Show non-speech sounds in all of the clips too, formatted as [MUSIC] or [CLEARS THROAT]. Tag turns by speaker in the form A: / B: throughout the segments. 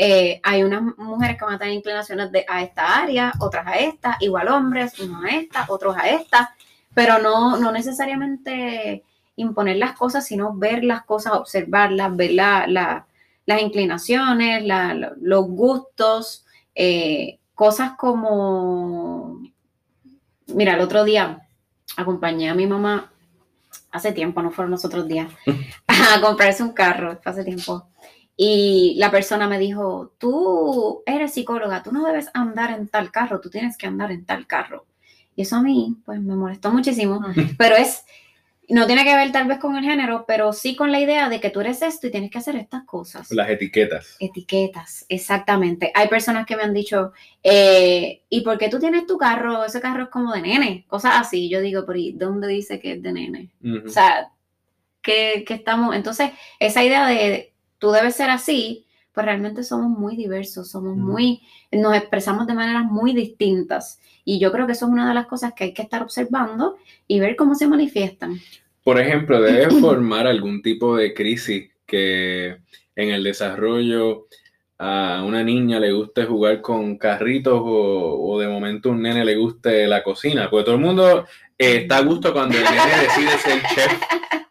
A: Eh, hay unas mujeres que van a tener inclinaciones de, a esta área, otras a esta, igual hombres, unos a esta, otros a esta, pero no, no necesariamente imponer las cosas, sino ver las cosas, observarlas, ver las inclinaciones, los gustos, eh, cosas como, mira, el otro día acompañé a mi mamá, hace tiempo, no fueron los otros días, [LAUGHS] a comprarse un carro, hace tiempo. Y la persona me dijo, tú eres psicóloga, tú no debes andar en tal carro, tú tienes que andar en tal carro. Y eso a mí, pues me molestó muchísimo, pero es, no tiene que ver tal vez con el género, pero sí con la idea de que tú eres esto y tienes que hacer estas cosas.
B: Las etiquetas.
A: Etiquetas, exactamente. Hay personas que me han dicho, eh, ¿y por qué tú tienes tu carro? Ese carro es como de nene, cosas así. Yo digo, pero ¿y dónde dice que es de nene? O sea, que, que estamos, entonces, esa idea de tú debes ser así, pues realmente somos muy diversos, somos muy, nos expresamos de maneras muy distintas. Y yo creo que eso es una de las cosas que hay que estar observando y ver cómo se manifiestan.
B: Por ejemplo, debe [CLEARS THROAT] formar algún tipo de crisis que en el desarrollo a una niña le guste jugar con carritos o, de momento un nene le guste la cocina, porque todo el mundo eh, está a gusto cuando el nene decide ser chef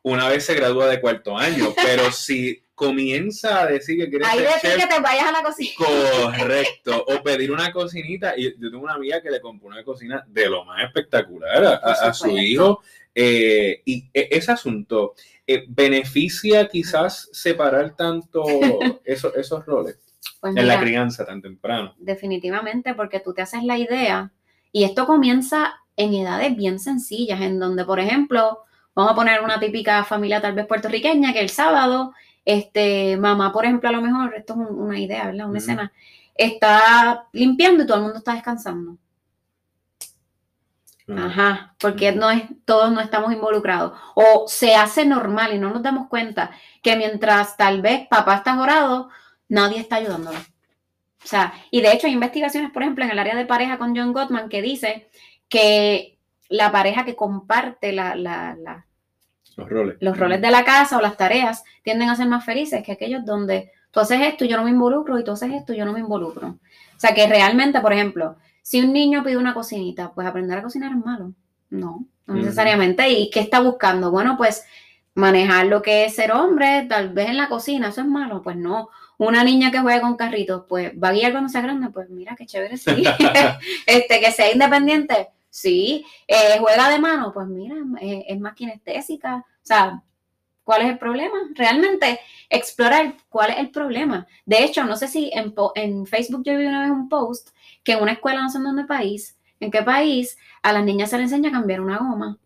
B: una vez se gradúa de cuarto año, pero si comienza a decir que quiere
A: Ahí ser que te vayas a la cocina.
B: Correcto. O pedir una cocinita. Y yo tengo una amiga que le compró una cocina de lo más espectacular a, su hijo. Eh, y e, ese asunto, eh, ¿beneficia quizás separar tanto [LAUGHS] esos, esos roles pues en la crianza tan temprano?
A: Definitivamente, porque tú te haces la idea. Y esto comienza en edades bien sencillas, en donde, por ejemplo, vamos a poner una típica familia tal vez puertorriqueña que el sábado este, mamá, por ejemplo, a lo mejor, esto es una idea, ¿verdad? Una escena, está limpiando y todo el mundo está descansando. Ajá, porque no es, todos no estamos involucrados. O se hace normal y no nos damos cuenta que mientras tal vez papá está jorado, nadie está ayudándolo. O sea, y de hecho hay investigaciones, por ejemplo, en el área de pareja con John Gottman que dice que la pareja que comparte la,
B: los roles.
A: Los roles de la casa o las tareas tienden a ser más felices que aquellos donde tú haces esto y yo no me involucro y tú haces esto y yo no me involucro. O sea que realmente, por ejemplo, si un niño pide una cocinita, pues aprender a cocinar es malo. No, no necesariamente. ¿Y qué está buscando? Bueno, pues manejar lo que es ser hombre, tal vez en la cocina, eso es malo. Pues no. Una niña que juega con carritos, pues va a guiar cuando sea grande, pues mira qué chévere, sí. [LAUGHS] [LAUGHS] este, que sea independiente, Sí, eh, juega de mano, pues mira, es más kinestésica. O sea, ¿cuál es el problema? Realmente explorar cuál es el problema. De hecho, no sé si en, en Facebook yo vi una vez un post que en una escuela, no sé en dónde país, en qué país, a las niñas se les enseña a cambiar una goma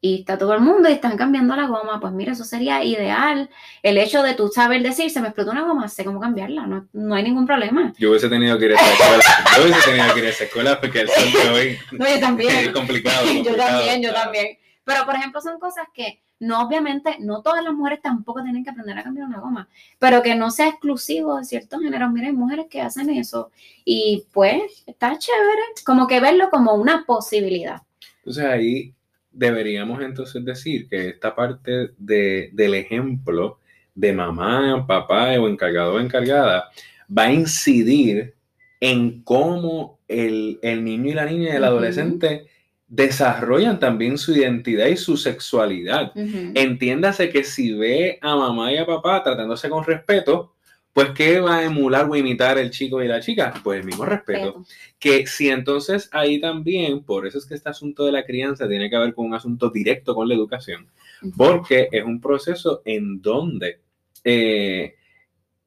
A: y está todo el mundo y están cambiando la goma, pues mira, eso sería ideal. El hecho de tú saber decir, se me explotó una goma, sé cómo cambiarla, no, no hay ningún problema.
B: Yo hubiese tenido que ir a esa escuela, yo hubiese tenido que ir a esa escuela porque el sol de hoy [LAUGHS]
A: no, yo también.
B: es complicado, [LAUGHS]
A: Yo también, yo también. Pero, por ejemplo, son cosas que no, obviamente, no todas las mujeres tampoco tienen que aprender a cambiar una goma, pero que no sea exclusivo de ciertos géneros. Mira, hay mujeres que hacen eso y pues está chévere, como que verlo como una posibilidad.
B: Entonces ahí deberíamos entonces decir que esta parte de, del ejemplo de mamá, papá o encargado o encargada va a incidir en cómo el, niño y la niña y el adolescente desarrollan también su identidad y su sexualidad. Entiéndase que si ve a mamá y a papá tratándose con respeto, pues ¿qué va a emular o imitar el chico y la chica? Pues el mismo respeto. Que si entonces ahí también, por eso es que este asunto de la crianza tiene que ver con un asunto directo con la educación, porque es un proceso en donde eh,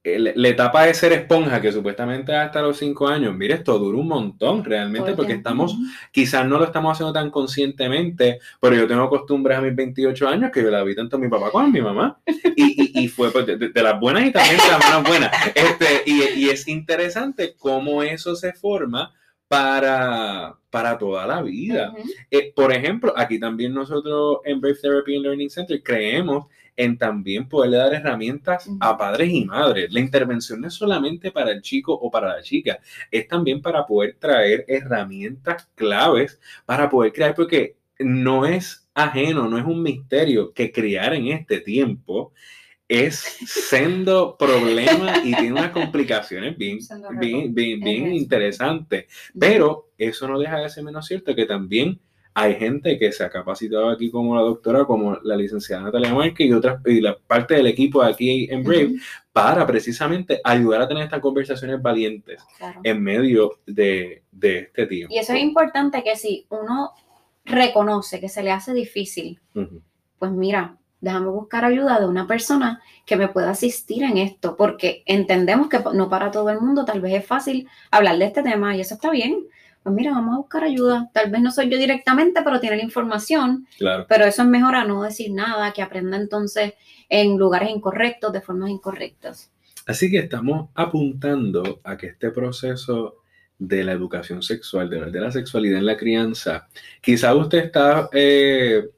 B: la etapa de ser esponja, que supuestamente hasta los cinco años, mire, esto dura un montón realmente, porque estamos, quizás no lo estamos haciendo tan conscientemente, pero yo tengo costumbres a mis 28 años que yo la vi tanto a mi papá como a mi mamá, y, fue pues, de, las buenas y también de las menos buenas. Este, y, es interesante cómo eso se forma para, para toda la vida. Eh, por ejemplo, aquí también nosotros en Brave Therapy and Learning Center creemos en también poderle dar herramientas a padres y madres. La intervención no es solamente para el chico o para la chica, es también para poder traer herramientas claves para poder crear, porque no es ajeno, no es un misterio que criar en este tiempo es sendo problema y tiene unas complicaciones bien, [LAUGHS] bien, bien, bien interesantes. Pero eso no deja de ser menos cierto que también hay gente que se ha capacitado aquí como la doctora, como la licenciada Natalia Márquez y otras, y la parte del equipo aquí en Brave, para precisamente ayudar a tener estas conversaciones valientes en medio de, este tiempo.
A: Y eso es importante que si uno reconoce que se le hace difícil, pues mira, déjame buscar ayuda de una persona que me pueda asistir en esto, porque entendemos que no para todo el mundo tal vez es fácil hablar de este tema y eso está bien pues mira, vamos a buscar ayuda. Tal vez no soy yo directamente, pero tiene la información.
B: Claro.
A: Pero eso es mejor a no decir nada, que aprenda entonces en lugares incorrectos, de formas incorrectas.
B: Así que estamos apuntando a que este proceso de la educación sexual, de, la sexualidad en la crianza, quizá usted está eh,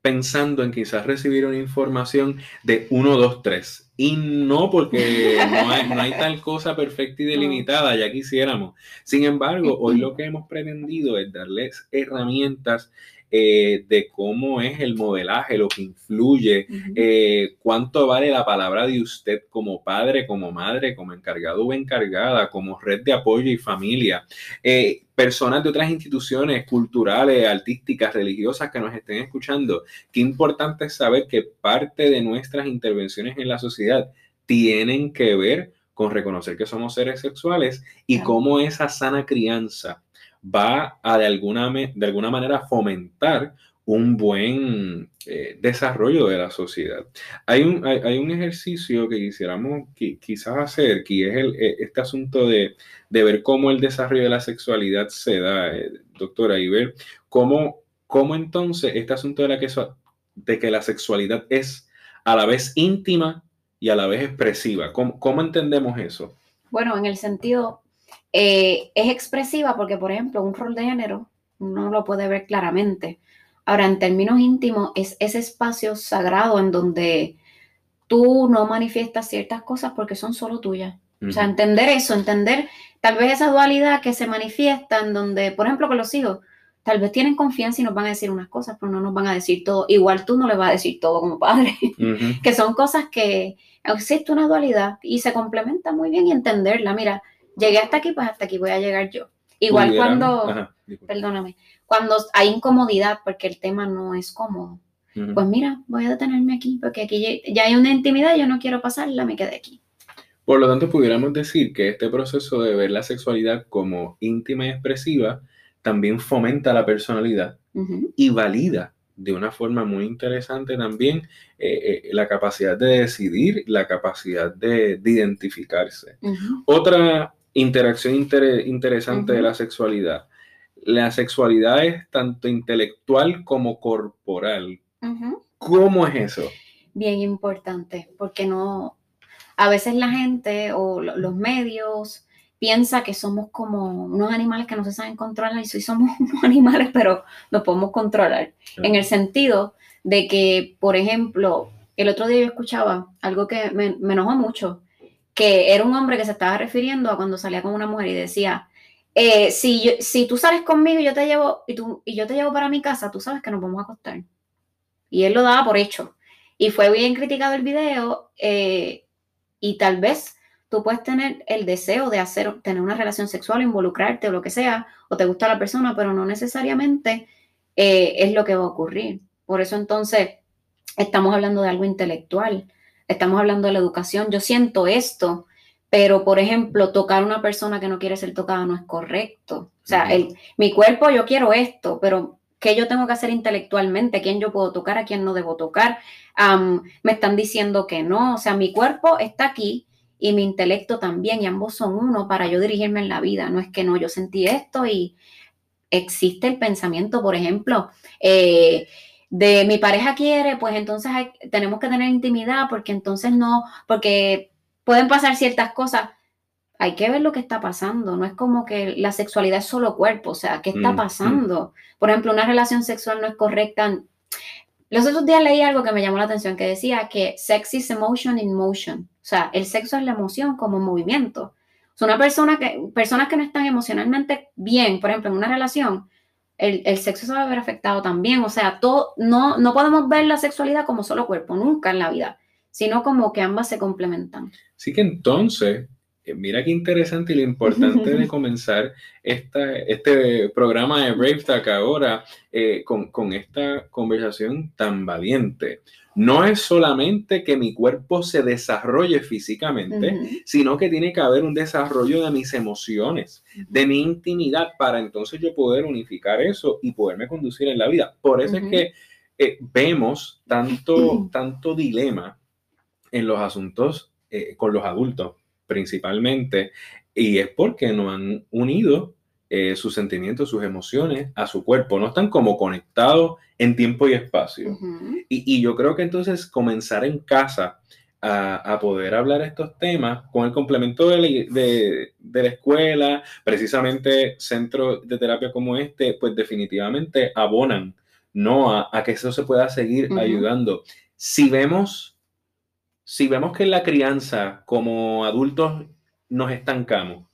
B: pensando en quizás recibir una información de 1, 2, 3 y no porque no hay, tal cosa perfecta y [LAUGHS] delimitada, ya quisiéramos. Sin embargo, hoy lo que hemos pretendido es darles herramientas eh, de cómo es el modelaje, lo que influye, eh, cuánto vale la palabra de usted como padre, como madre, como encargado o encargada, como red de apoyo y familia. Eh, personas de otras instituciones culturales, artísticas, religiosas que nos estén escuchando, qué importante es saber que parte de nuestras intervenciones en la sociedad tienen que ver con reconocer que somos seres sexuales y cómo esa sana crianza va a de alguna, de alguna manera fomentar un buen eh, desarrollo de la sociedad. Hay un, hay, un, ejercicio que quisiéramos quizás hacer, que es el, eh, este asunto de, ver cómo el desarrollo de la sexualidad se da, eh, doctora, y ver cómo, cómo entonces este asunto de, la que, de que la sexualidad es a la vez íntima y a la vez expresiva. ¿Cómo, cómo entendemos eso?
A: Bueno, en el sentido eh, es expresiva porque, por ejemplo, un rol de género no lo puede ver claramente. Ahora, en términos íntimos, es ese espacio sagrado en donde tú no manifiestas ciertas cosas porque son solo tuyas. O sea, entender eso, entender tal vez esa dualidad que se manifiesta en donde, por ejemplo, con los hijos, tal vez tienen confianza y nos van a decir unas cosas, pero no nos van a decir todo. Igual tú no le vas a decir todo como padre, [LAUGHS] que son cosas que existe una dualidad y se complementa muy bien y entenderla. Mira, llegué hasta aquí, pues hasta aquí voy a llegar yo. Igual cuando, perdóname, cuando hay incomodidad porque el tema no es cómodo, pues mira, voy a detenerme aquí porque aquí ya hay una intimidad, yo no quiero pasarla, me quedé aquí.
B: Por lo tanto, pudiéramos decir que este proceso de ver la sexualidad como íntima y expresiva también fomenta la personalidad y valida de una forma muy interesante también eh, eh, la capacidad de decidir, la capacidad de, identificarse. Otra interacción interesante de la sexualidad. La sexualidad es tanto intelectual como corporal. ¿Cómo es eso?
A: Bien importante, porque no, a veces la gente o los medios piensa que somos como unos animales que no se saben controlar y sí somos [LAUGHS] unos animales, pero nos podemos controlar. En el sentido de que, por ejemplo, el otro día yo escuchaba algo que me, me enojó mucho, que era un hombre que se estaba refiriendo a cuando salía con una mujer y decía, eh, si, si tú sales conmigo y yo te llevo y, tú, y yo te llevo para mi casa, tú sabes que nos vamos a acostar. Y él lo daba por hecho. Y fue bien criticado el video eh, y tal vez tú puedes tener el deseo de hacer, tener una relación sexual, involucrarte o lo que sea, o te gusta la persona, pero no necesariamente eh, es lo que va a ocurrir. Por eso entonces estamos hablando de algo intelectual estamos hablando de la educación, yo siento esto, pero por ejemplo, tocar a una persona que no quiere ser tocada no es correcto. O sea, el, mi cuerpo, yo quiero esto, pero ¿qué yo tengo que hacer intelectualmente? ¿Quién yo puedo tocar? ¿A quién no debo tocar? me están diciendo que no. O sea, mi cuerpo está aquí y mi intelecto también, y ambos son uno para yo dirigirme en la vida. No es que no, yo sentí esto y existe el pensamiento, por ejemplo, eh, de mi pareja quiere, pues entonces tenemos que tener intimidad porque entonces no, porque pueden pasar ciertas cosas. Hay que ver lo que está pasando. No es como que la sexualidad es solo cuerpo. O sea, ¿qué está mm, mm. pasando? Por ejemplo, una relación sexual no es correcta. Los otros días leí algo que me llamó la atención, que decía que sex is emotion in motion. O sea, el sexo es la emoción como movimiento. O sea, una persona que, personas que no están emocionalmente bien, por ejemplo, en una relación, el, sexo se va a ver afectado también. O sea, todo, no, no podemos ver la sexualidad como solo cuerpo, nunca en la vida. sino como que ambas se complementan.
B: Así que entonces, eh, mira qué interesante y lo importante de [LAUGHS] comenzar esta, este programa de Brave Talk ahora eh, con, con esta conversación tan valiente no es solamente que mi cuerpo se desarrolle físicamente, sino que tiene que haber un desarrollo de mis emociones, de mi intimidad, para entonces yo poder unificar eso y poderme conducir en la vida. Por eso es que eh, vemos tanto, tanto dilema en los asuntos eh, con los adultos principalmente, y es porque no han unido eh, sus sentimientos, sus emociones a su cuerpo, no están como conectados en tiempo y espacio. y, yo creo que entonces comenzar en casa a, poder hablar estos temas con el complemento de la, escuela, precisamente centros de terapia como este, pues definitivamente abonan no a, que eso se pueda seguir ayudando. Si vemos, si vemos que en la crianza como adultos nos estancamos,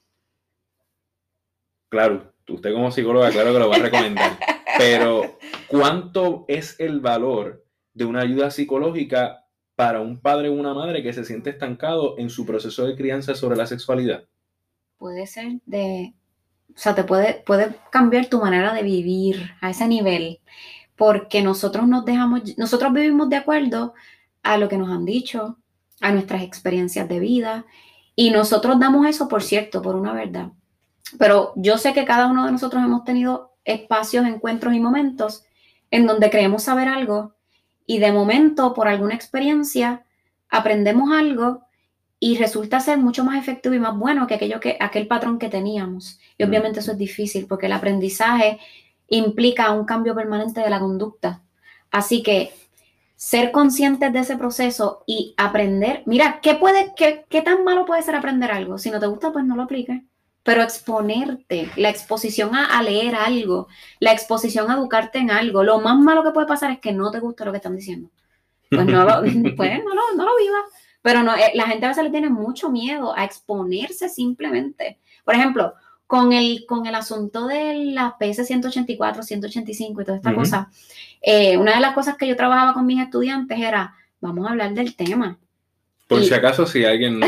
B: claro, usted como psicóloga, claro que lo va a recomendar, pero ¿cuánto es el valor de una ayuda psicológica para un padre o una madre que se siente estancado en su proceso de crianza sobre la sexualidad?
A: Puede ser de, o sea, te puede, puede cambiar tu manera de vivir a ese nivel, porque nosotros nos dejamos, nosotros vivimos de acuerdo a lo que nos han dicho, a nuestras experiencias de vida, y nosotros damos eso, por cierto, por una verdad. Pero yo sé que cada uno de nosotros hemos tenido espacios, encuentros y momentos en donde creemos saber algo y de momento, por alguna experiencia, aprendemos algo y resulta ser mucho más efectivo y más bueno que, aquello que aquel patrón que teníamos. Y obviamente eso es difícil porque el aprendizaje implica un cambio permanente de la conducta. Así que ser conscientes de ese proceso y aprender, mira, ¿qué, puede, qué, qué tan malo puede ser aprender algo? Si no te gusta, pues no lo apliques pero exponerte, la exposición a, leer algo, la exposición a educarte en algo, lo más malo que puede pasar es que no te gusta lo que están diciendo. Pues no lo, [LAUGHS] pues no lo, no vivas. Pero no, eh, la gente a veces le tiene mucho miedo a exponerse simplemente. Por ejemplo, con el, con el asunto de la PS 184, 185 y toda esta cosa, eh, una de las cosas que yo trabajaba con mis estudiantes era, vamos a hablar del tema.
B: Por si acaso, si alguien no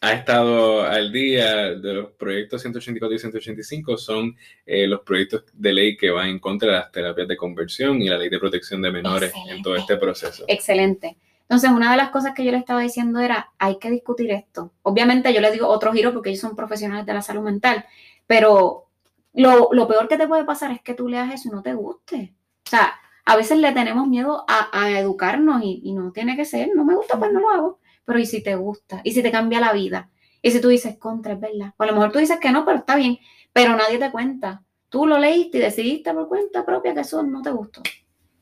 B: ha estado al día de los proyectos 184 y 185 son eh, los proyectos de ley que van en contra de las terapias de conversión y la ley de protección de menores en todo este proceso.
A: Excelente. Entonces, una de las cosas que yo le estaba diciendo era, hay que discutir esto. Obviamente yo le digo otro giro porque ellos son profesionales de la salud mental, pero lo, peor que te puede pasar es que tú leas eso y no te guste. O sea, a veces le tenemos miedo a, educarnos y, y, no tiene que ser, no me gusta, pues no lo hago pero ¿y si te gusta? ¿Y si te cambia la vida? ¿Y si tú dices contra, es verdad? O a lo mejor tú dices que no, pero está bien, pero nadie te cuenta. Tú lo leíste y decidiste por cuenta propia que eso no te gustó.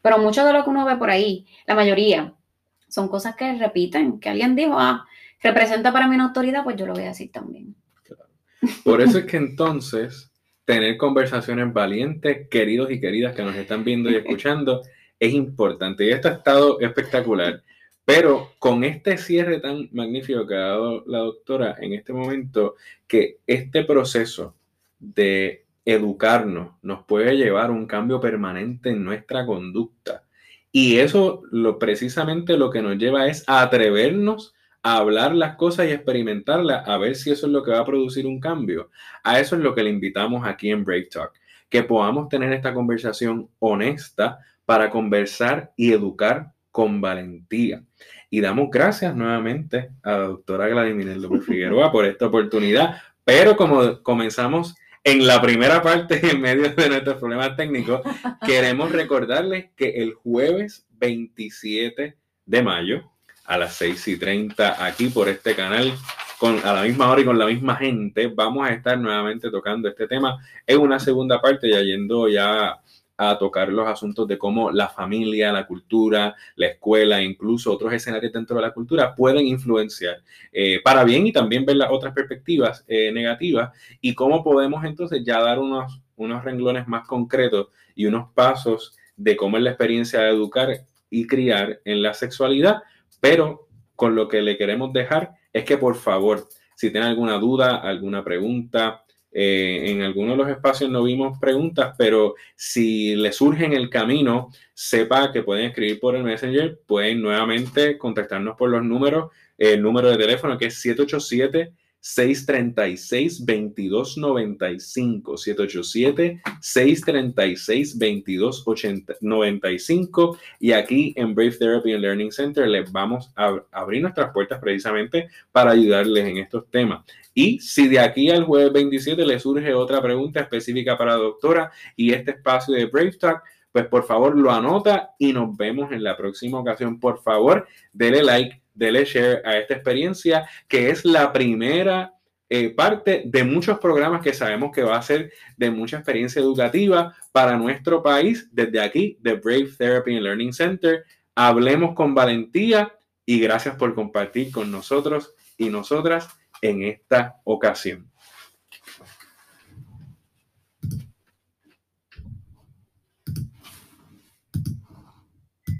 A: Pero mucho de lo que uno ve por ahí, la mayoría, son cosas que repiten, que alguien dijo, ah, representa para mí una autoridad, pues yo lo voy a decir también.
B: Por eso es que entonces tener conversaciones valientes, queridos y queridas que nos están viendo y [LAUGHS] escuchando, es importante. Y esto ha estado espectacular. Pero con este cierre tan magnífico que ha dado la doctora en este momento, que este proceso de educarnos nos puede llevar a un cambio permanente en nuestra conducta. Y eso lo, precisamente lo que nos lleva es a atrevernos hablar las cosas y experimentarlas, a ver si eso es lo que va a producir un cambio. A eso es lo que le invitamos aquí en Break Talk, que podamos tener esta conversación honesta para conversar y educar con valentía. Y damos gracias nuevamente a la doctora Gladys López Figueroa por esta oportunidad. Pero como comenzamos en la primera parte, en medio de nuestros problemas técnicos, queremos recordarles que el jueves 27 de mayo a las 6 y 30 aquí por este canal con, a la misma hora y con la misma gente, vamos a estar nuevamente tocando este tema en una segunda parte, ya yendo ya a tocar los asuntos de cómo la familia, la cultura, la escuela, incluso otros escenarios dentro de la cultura pueden influenciar eh, para bien y también ver las otras perspectivas eh, negativas y cómo podemos entonces ya dar unos, unos renglones más concretos y unos pasos de cómo es la experiencia de educar y criar en la sexualidad, pero con lo que le queremos dejar es que por favor, si tienen alguna duda, alguna pregunta, Eh, en algunos de los espacios no vimos preguntas, pero si le surge en el camino, sepa que pueden escribir por el Messenger, pueden nuevamente contactarnos por los números, el número de teléfono que es 787 636-2295, 787-636-2295. Y aquí en Brave Therapy and Learning Center les vamos a abrir nuestras puertas precisamente para ayudarles en estos temas. Y si de aquí al jueves 27 les surge otra pregunta específica para la doctora y este espacio de Brave Talk, pues por favor lo anota y nos vemos en la próxima ocasión. Por favor, dele like dele share a esta experiencia, que es la primera eh, parte de muchos programas que sabemos que va a ser de mucha experiencia educativa para nuestro país. Desde aquí, The Brave Therapy and Learning Center, hablemos con valentía y gracias por compartir con nosotros y nosotras en esta ocasión.